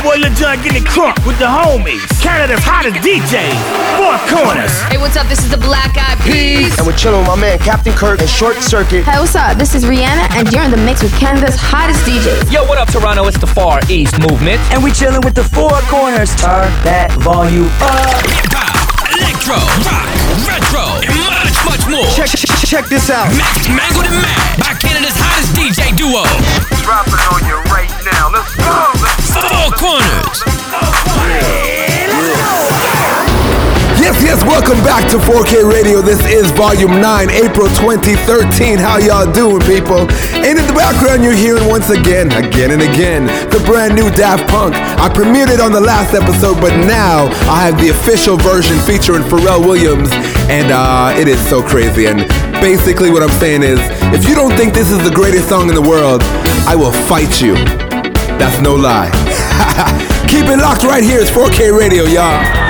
your boy Lil Jon getting crunk with the homies. Canada's hottest DJ, Four Corners. Hey, what's up? This is the Black Eyed Peas. And we're chilling with my man Captain Kirk and Short Circuit. Hey, what's up? This is Rihanna, and you're in the mix with Canada's hottest DJs. Yo, what up, Toronto? It's the Far East Movement. And we're chilling with the Four Corners. Turn that volume up. Hip hop, electro, rock, retro, and much, much more. Check, check, check this out. Max Mangled and Matt by Canada's hottest DJ duo. Dropping on you right now. Let's go. Let's go. Four Corners. Yes, yes, welcome back to 4K Radio. This is Volume 9, April 2013. How y'all doing, people? And in the background, you're hearing once again, again and again, the brand new Daft Punk. I premiered it on the last episode, but now I have the official version featuring Pharrell Williams, and uh, it is so crazy. And basically, what I'm saying is, if you don't think this is the greatest song in the world, I will fight you. That's no lie. Keep it locked right here. It's 4K Radio, y'all.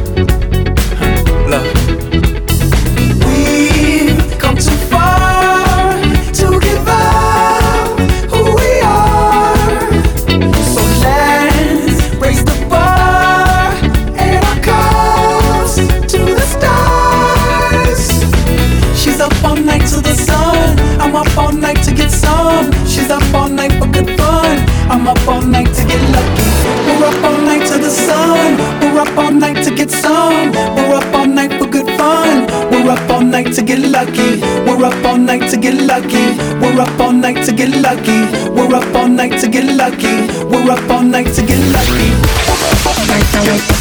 Get some. We're up all night for good fun. We're up all night to get lucky. We're up all night to get lucky. We're up all night to get lucky. We're up all night to get lucky. We're up all night to get lucky.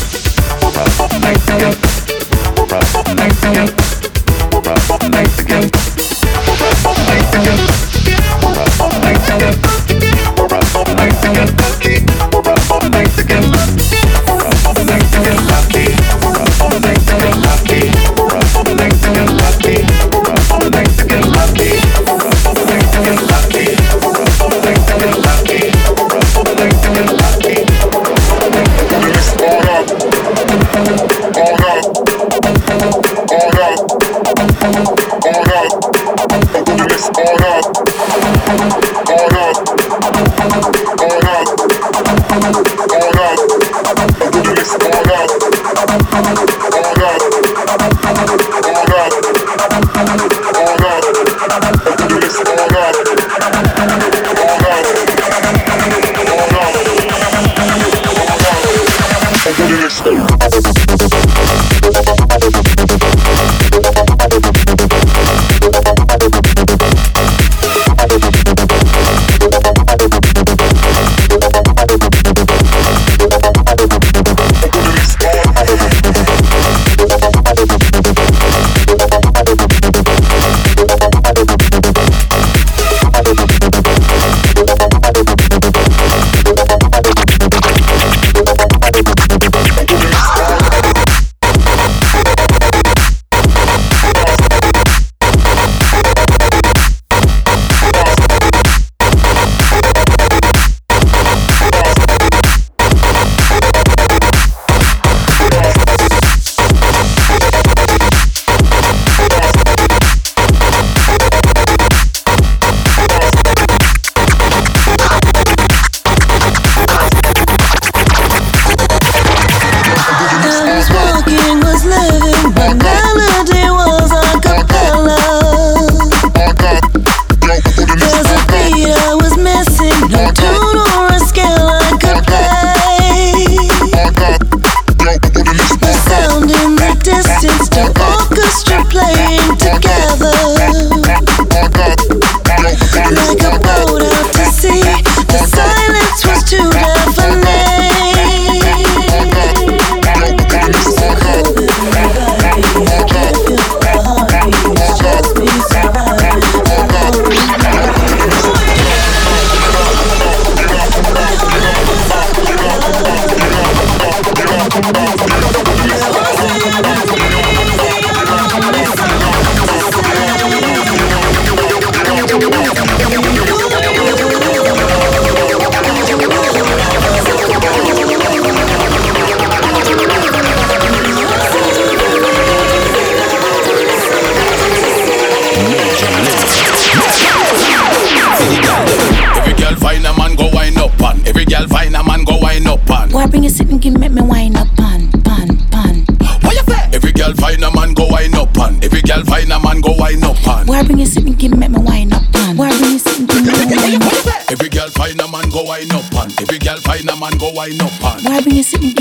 wind up on. Why are you sitting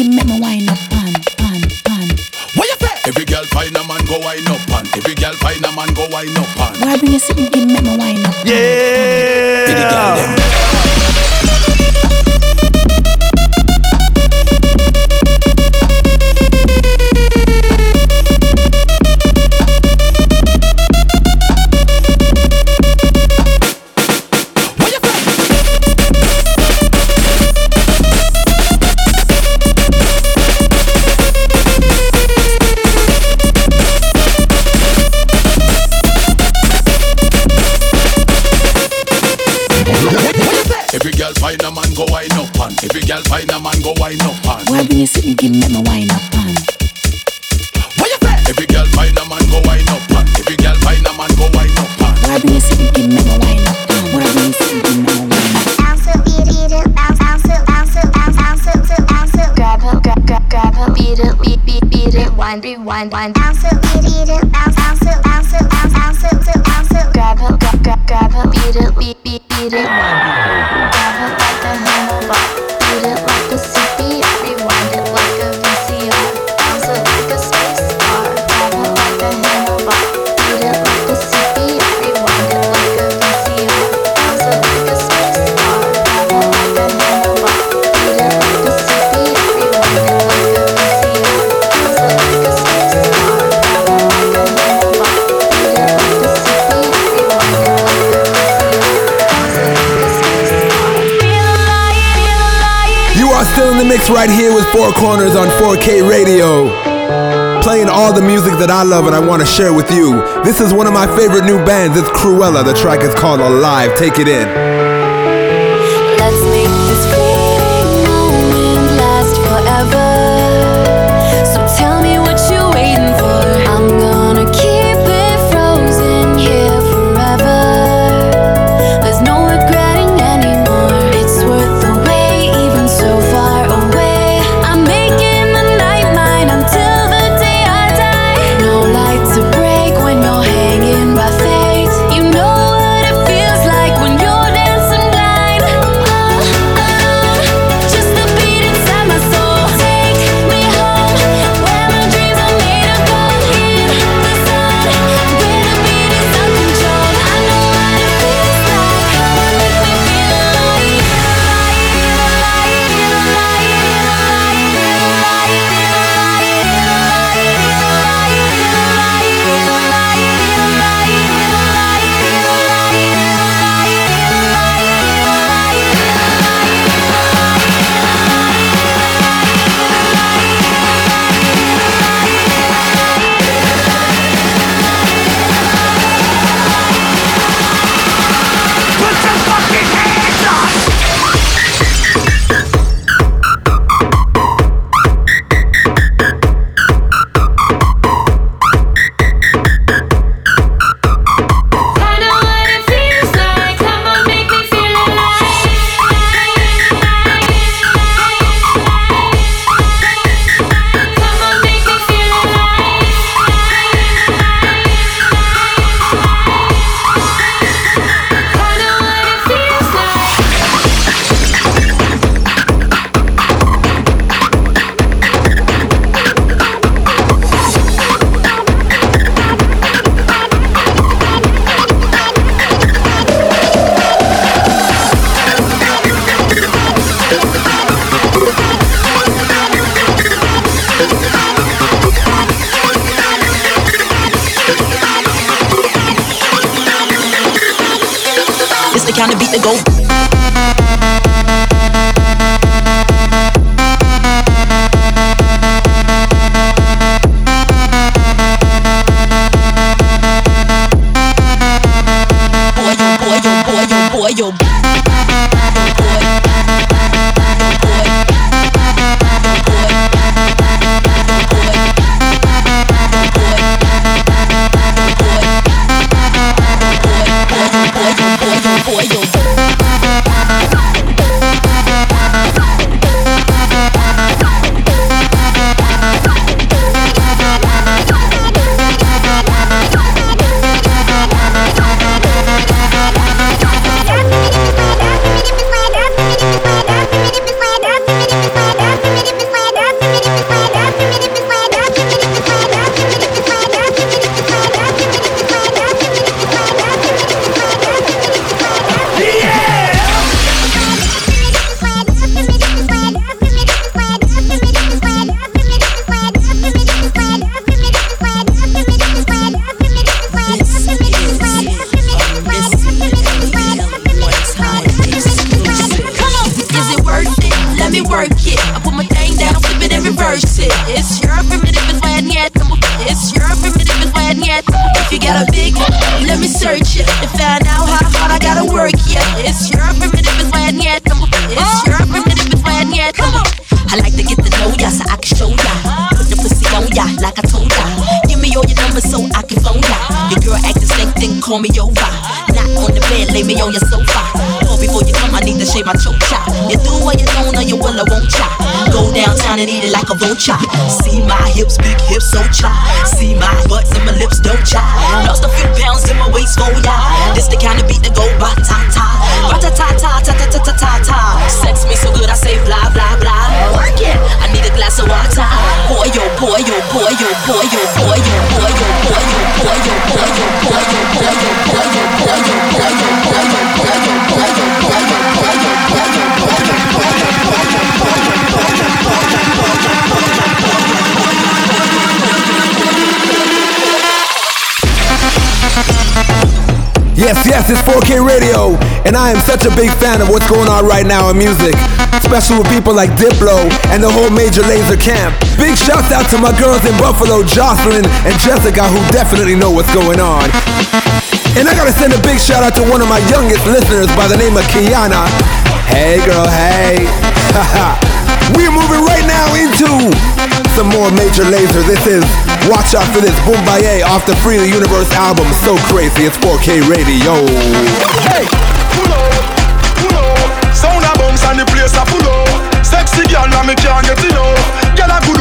right here with Four Corners on 4K Radio. Playing all the music that I love and I want to share with you. This is one of my favorite new bands. It's Krewella. The track is called Alive. Take it in. So tell me need to go. beats go yeah. This the kind of beat that go ba ta ta, ba ta ta ta ta ta ta ta ta ta. Sex me so good I say blah blah blah. Work it. I need a glass of water. Boy yo boy yo boy yo boy yo boy yo boy yo boy yo boy yo boy yo boy yo boy yo boy yo boy yo. Yes, yes, it's 4K Radio, and I am such a big fan of what's going on right now in music, especially with people like Diplo and the whole Major Lazer camp. Big shouts out to my girls in Buffalo, Jocelyn and Jessica, who definitely know what's going on. And I gotta send a big shout out to one of my youngest listeners by the name of Kiana. Hey girl, hey. We're moving right now into some more Major Lazer. This is Watch out for this Boom off the Free the Universe album. So crazy, it's 4K radio. Hey, pull up, pull up. Sound of bumps and the place a pull up. Sexy girl, now me can't get enough. Girl a good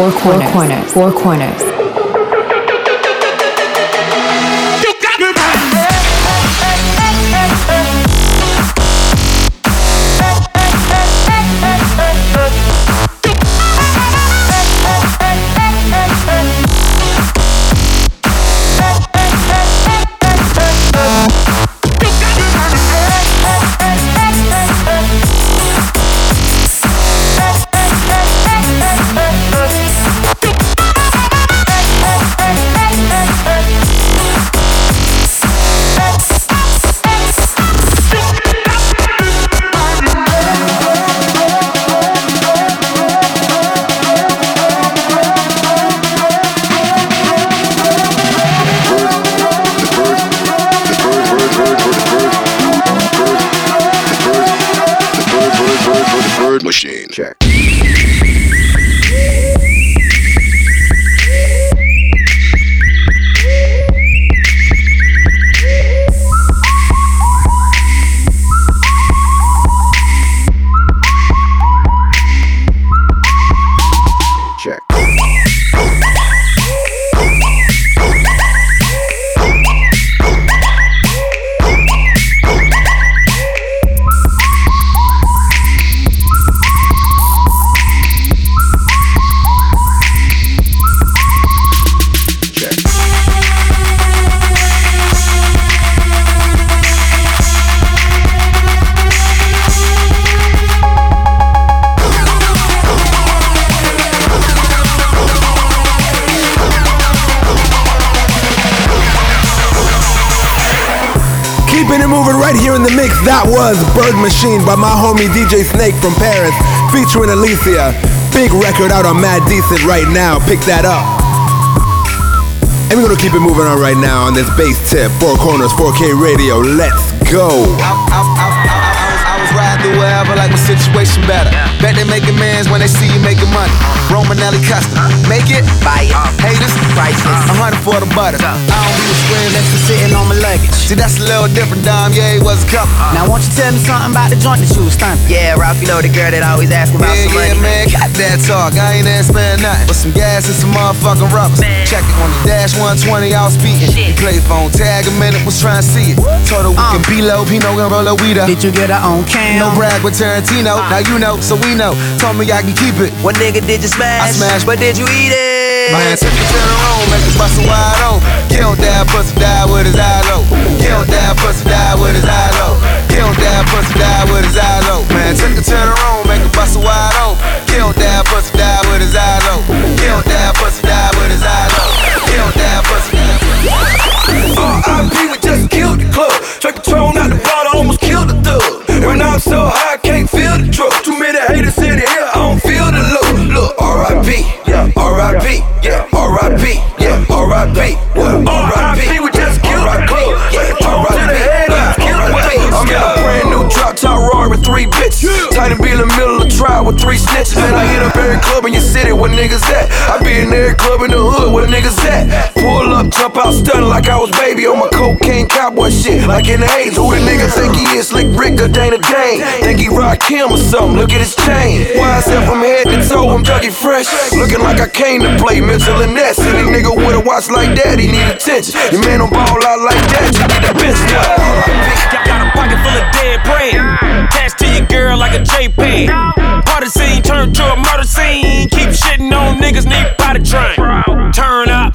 Four corners. Four corners. Bird machine. Check. Here in the mix. That was Bird Machine by my homie DJ Snake from Paris, featuring Alesia. Big record out on Mad Decent right now. Pick that up. And we're gonna keep it moving on right now on this bass tip. Four corners, 4K radio. Let's go. I was riding like my situation better. Bet they making mans when they see you making money. Romanelli custom. Make it, buy it. Haters, priceless. A hundred for the butter. I don't be the squares that's for sitting on my luggage. See, that's a little different, Dom. Yeah, it was a couple. Uh. Now, won't you tell me something about the joint that you was stumping? Yeah, Ralph, you know the girl that always ask about some yeah, money. man, got that talk. I ain't there spending nothing but some gas and some motherfucking rubbers. Check it on the dash 120, I was speeding. He played phone tag a minute, was trying to see it. Told her we uh. can be low, Pino gonna roll a weed up. Did you get her on cam? No brag with Tarantino. Ah. Now you know, so we know. Told me I can keep it. What nigga did you smash? I smashed, but did you eat it? Man, took it to the room, make it bust a wide open. Kill that pussy, die with his eye low. Kill that pussy, die with his eye low. Kill that pussy, die with his eye low. Man, took it to the room, make it bust a wide open. Kill that pussy, die with his eye low. Kill that pussy, die with his eye low. Kill that pussy. R.I.P. we just killed the club. Drake Patron out the bottle, where. Pull up, jump out, stunning like I was baby on my cocaine cowboy shit. Like in the 80s, who the nigga think he is? Slick Rick or Dana Dane? Think he rock him or something? Look at his chain. YSL from head to toe, I'm Dougie Fresh. Looking like I came to play Mitchell and Ness. Any nigga with a watch like that, he need attention. Your man don't ball out like that, you need a bitch. Got, got a pocket full of dead bread. Attached to your girl like a JPEG. Party scene turned to a murder scene. Keep on niggas, need potty train. Turn up,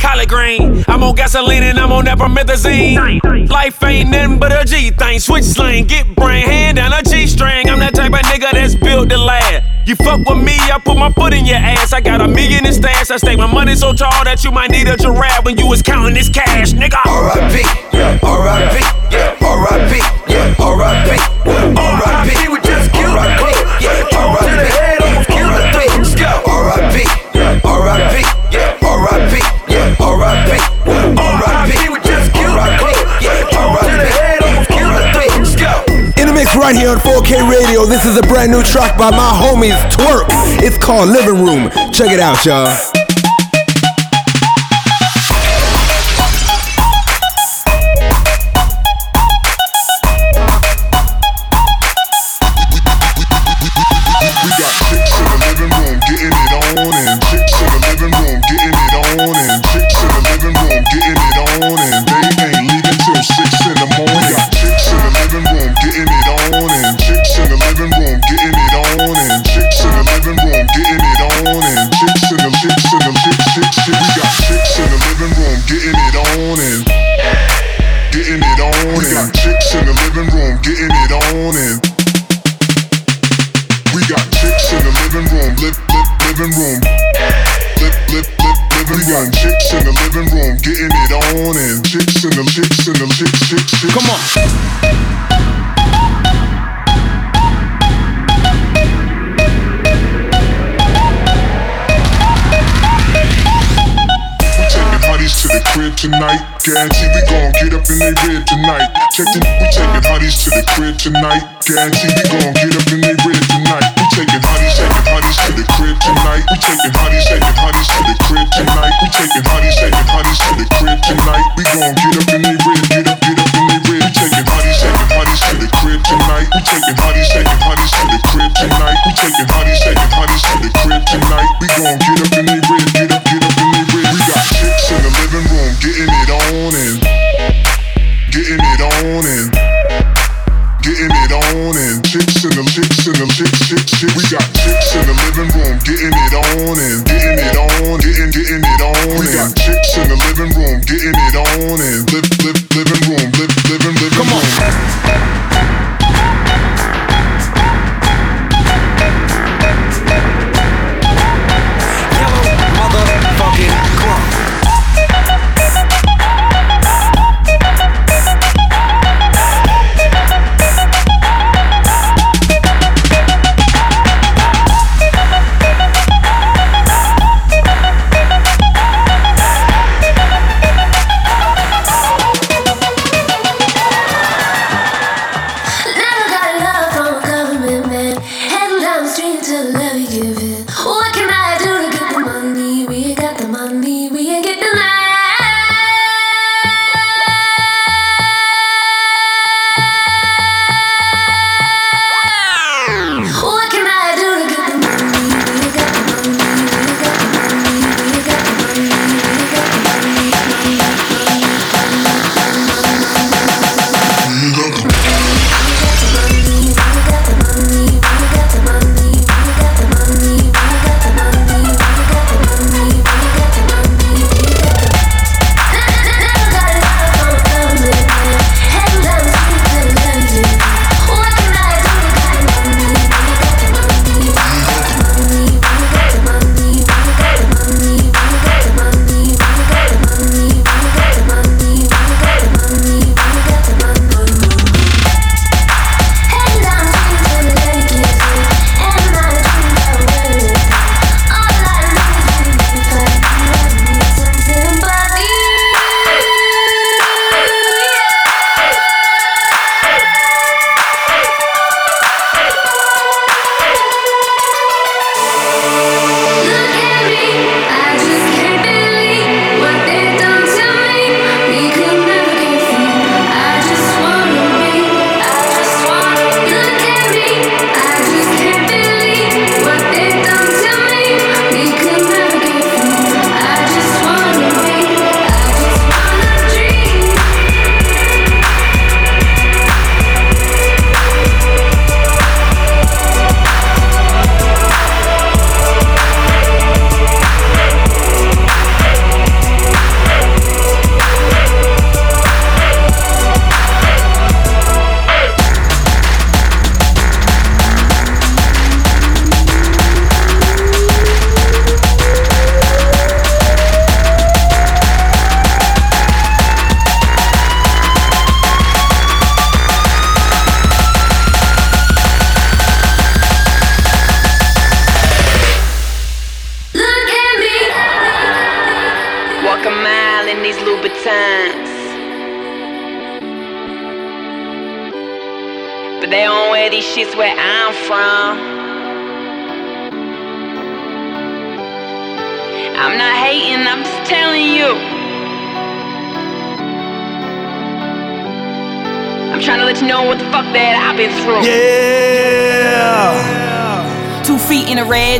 collard green. I'm on gasoline and I'm on that promethazine. Life ain't nothing but a G thing. Switch slang, get brain, hand down a G string. I'm that type of nigga that's built to last. You fuck with me, I put my foot in your ass. I got a million in stash. I stake my money so tall that you might need a giraffe when you was counting this cash, nigga. R.I.P. Yeah, R.I.P. Yeah, R.I.P. Yeah, R.I.P. R.I.P. right here on 4K Radio, this is a brand new track by my homies TWRK. It's called Living Room. Check it out, y'all. Come on. To the crib tonight. Guarantee we gon' get up in they rib tonight. Check the, we taking hotties to the crib tonight. Guarantee we gon' get up in they rib tonight. We taking hotties, taking hotties to the crib tonight. We taking hotties, taking hotties to the crib tonight. We taking hotties, taking hotties to the crib tonight. We gon' get up in they rib, taking hotties, taking hotties to the crib tonight. We taking hotties, taking hotties to the crib tonight. We taking hotties, taking hotties to the crib tonight. We gon' get up in they rib, get up, get up in they rib. We got chicks in the living room, getting it on and getting it on and getting it on and chicks in the chicks in the chicks chicks chicks. We got chicks in the living room, getting it on and getting it on, getting getting it on. We got chicks in the living room, getting it on and live live living room, living living Come room.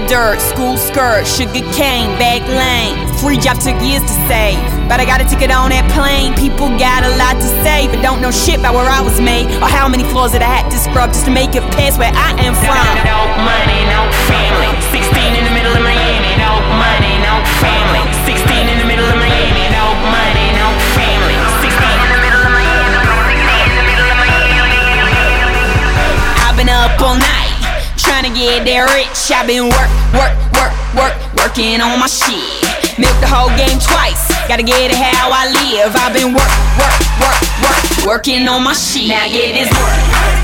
Dirt, school skirt, sugar cane, back lane. Free job took years to save, but I got a ticket on that plane. People got a lot to say, but don't know shit about where I was made or how many floors that I had to scrub just to make it past where I am from. No money, no family. That rich. I've been work, work, work, work, working on my shit. Milk the whole game twice. Gotta get it how I live. I've been work, work, work, work, working on my shit. Now get this work.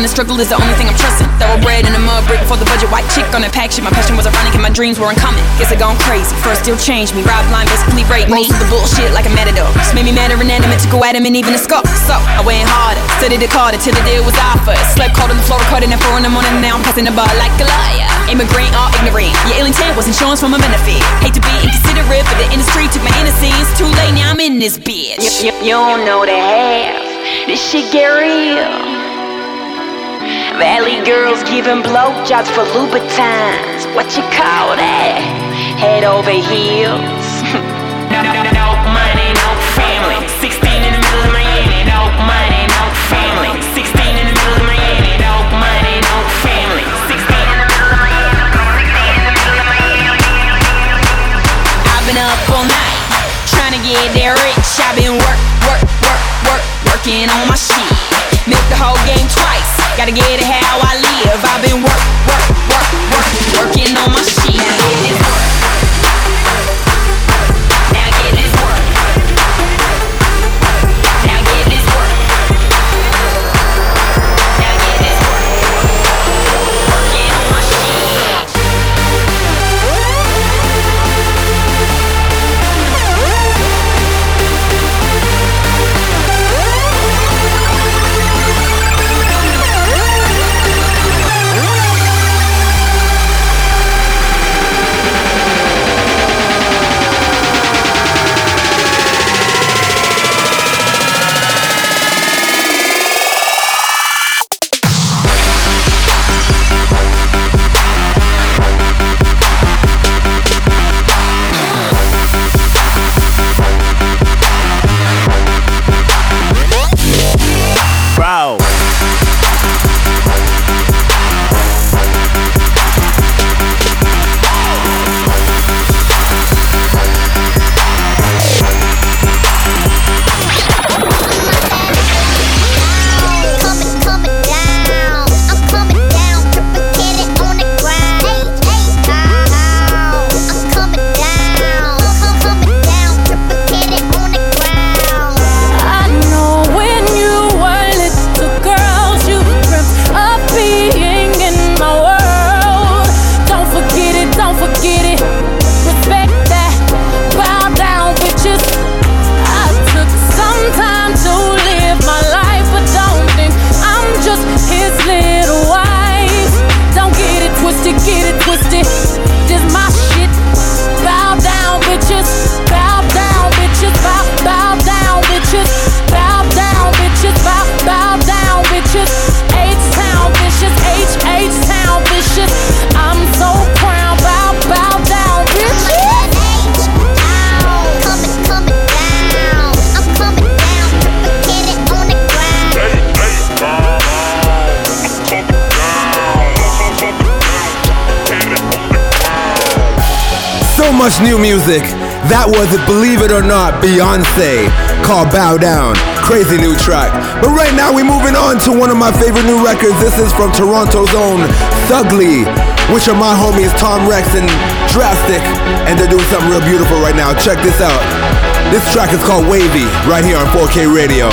And struggle is the only thing I'm trusting. Thoroughbred in a mud brick for the budget. White chick on that pack shit. My passion was ironic and my dreams were uncommon. Guess I gone crazy. First still changed me. Rob line basically rape me. Most of the bullshit like a matador. Just made me mad or inanimate to go at him and even a scuff. So I went harder. Studied it harder till the deal was offered. Slept cold on the floor, recording at four in the morning. Now I'm passing the bar like a liar. Immigrant or ignorant. Your ill intent was insurance for my benefit. Hate to be inconsiderate, but the industry took my innocence. Too late, now I'm in this bitch. You, you, you don't know the half. This shit get real. Valley girls giving blowjobs for Louboutins. What you call that? Head over heels. no, money, no family. 16 in the middle of Miami. No money, no family. 16 in the middle of Miami. No money, no family. 16 in the middle of Miami. I've been up all night trying to get rich. I've been work, work, work, work, working on my shit. Milk the whole game twice. Gotta get it how I live. I've been work, work, work, work, working on my shit. Much new music. That was, believe it or not, Beyonce called Bow Down. Crazy new track. But right now we're moving on to one of my favorite new records. This is from Toronto's own Thugli, which are my homies Tom Rex and Drastic. And they're doing something real beautiful right now. Check this out. This track is called Wavy, right here on 4K Radio.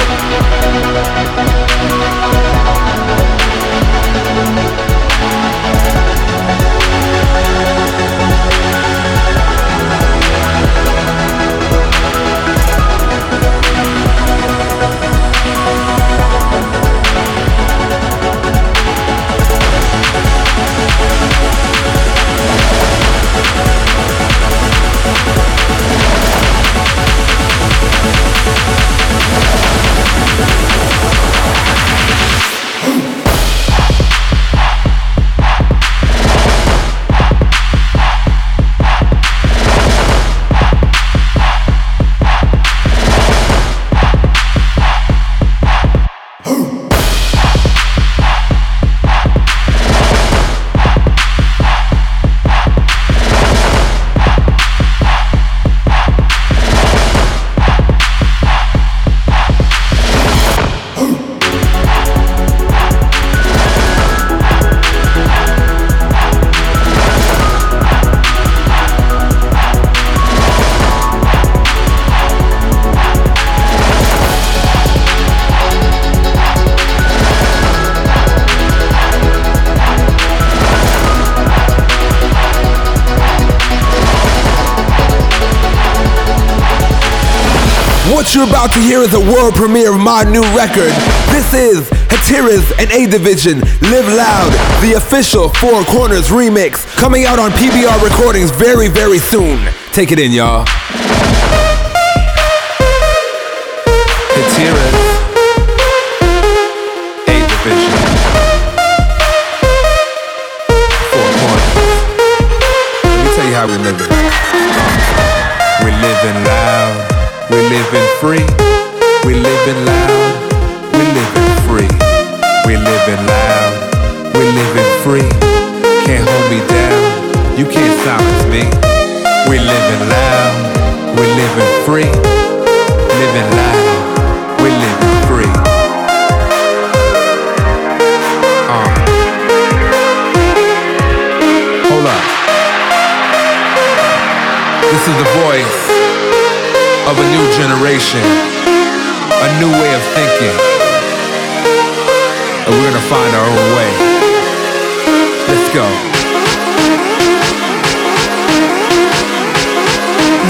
Here is the world premiere of my new record. This is Hatiras and A-Divizion Live Loud, the official Four Corners remix, coming out on PBR Recordings very, very soon. Take it in, y'all.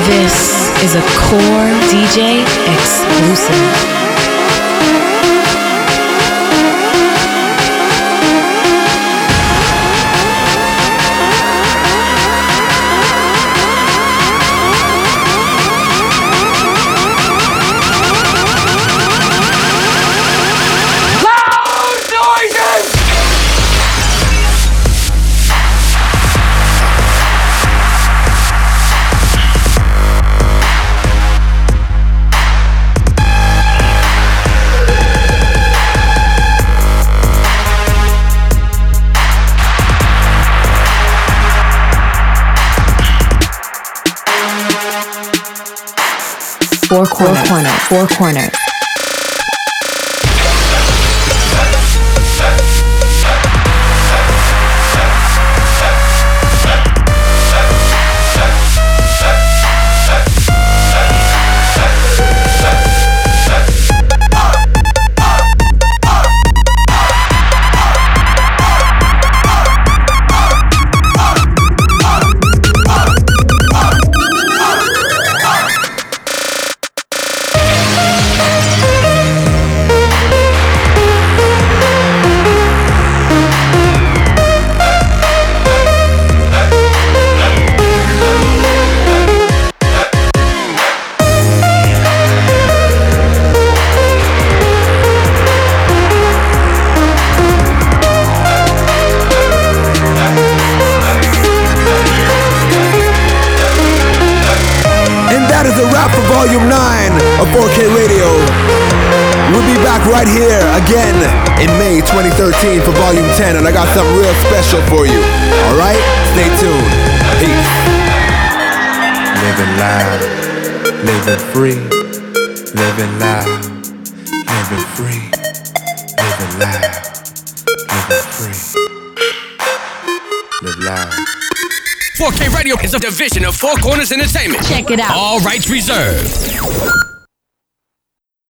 This is a core DJ exclusive. Four corner, four corner, four corner. Radio is a division of Four Corners Entertainment. Check it out. All rights reserved.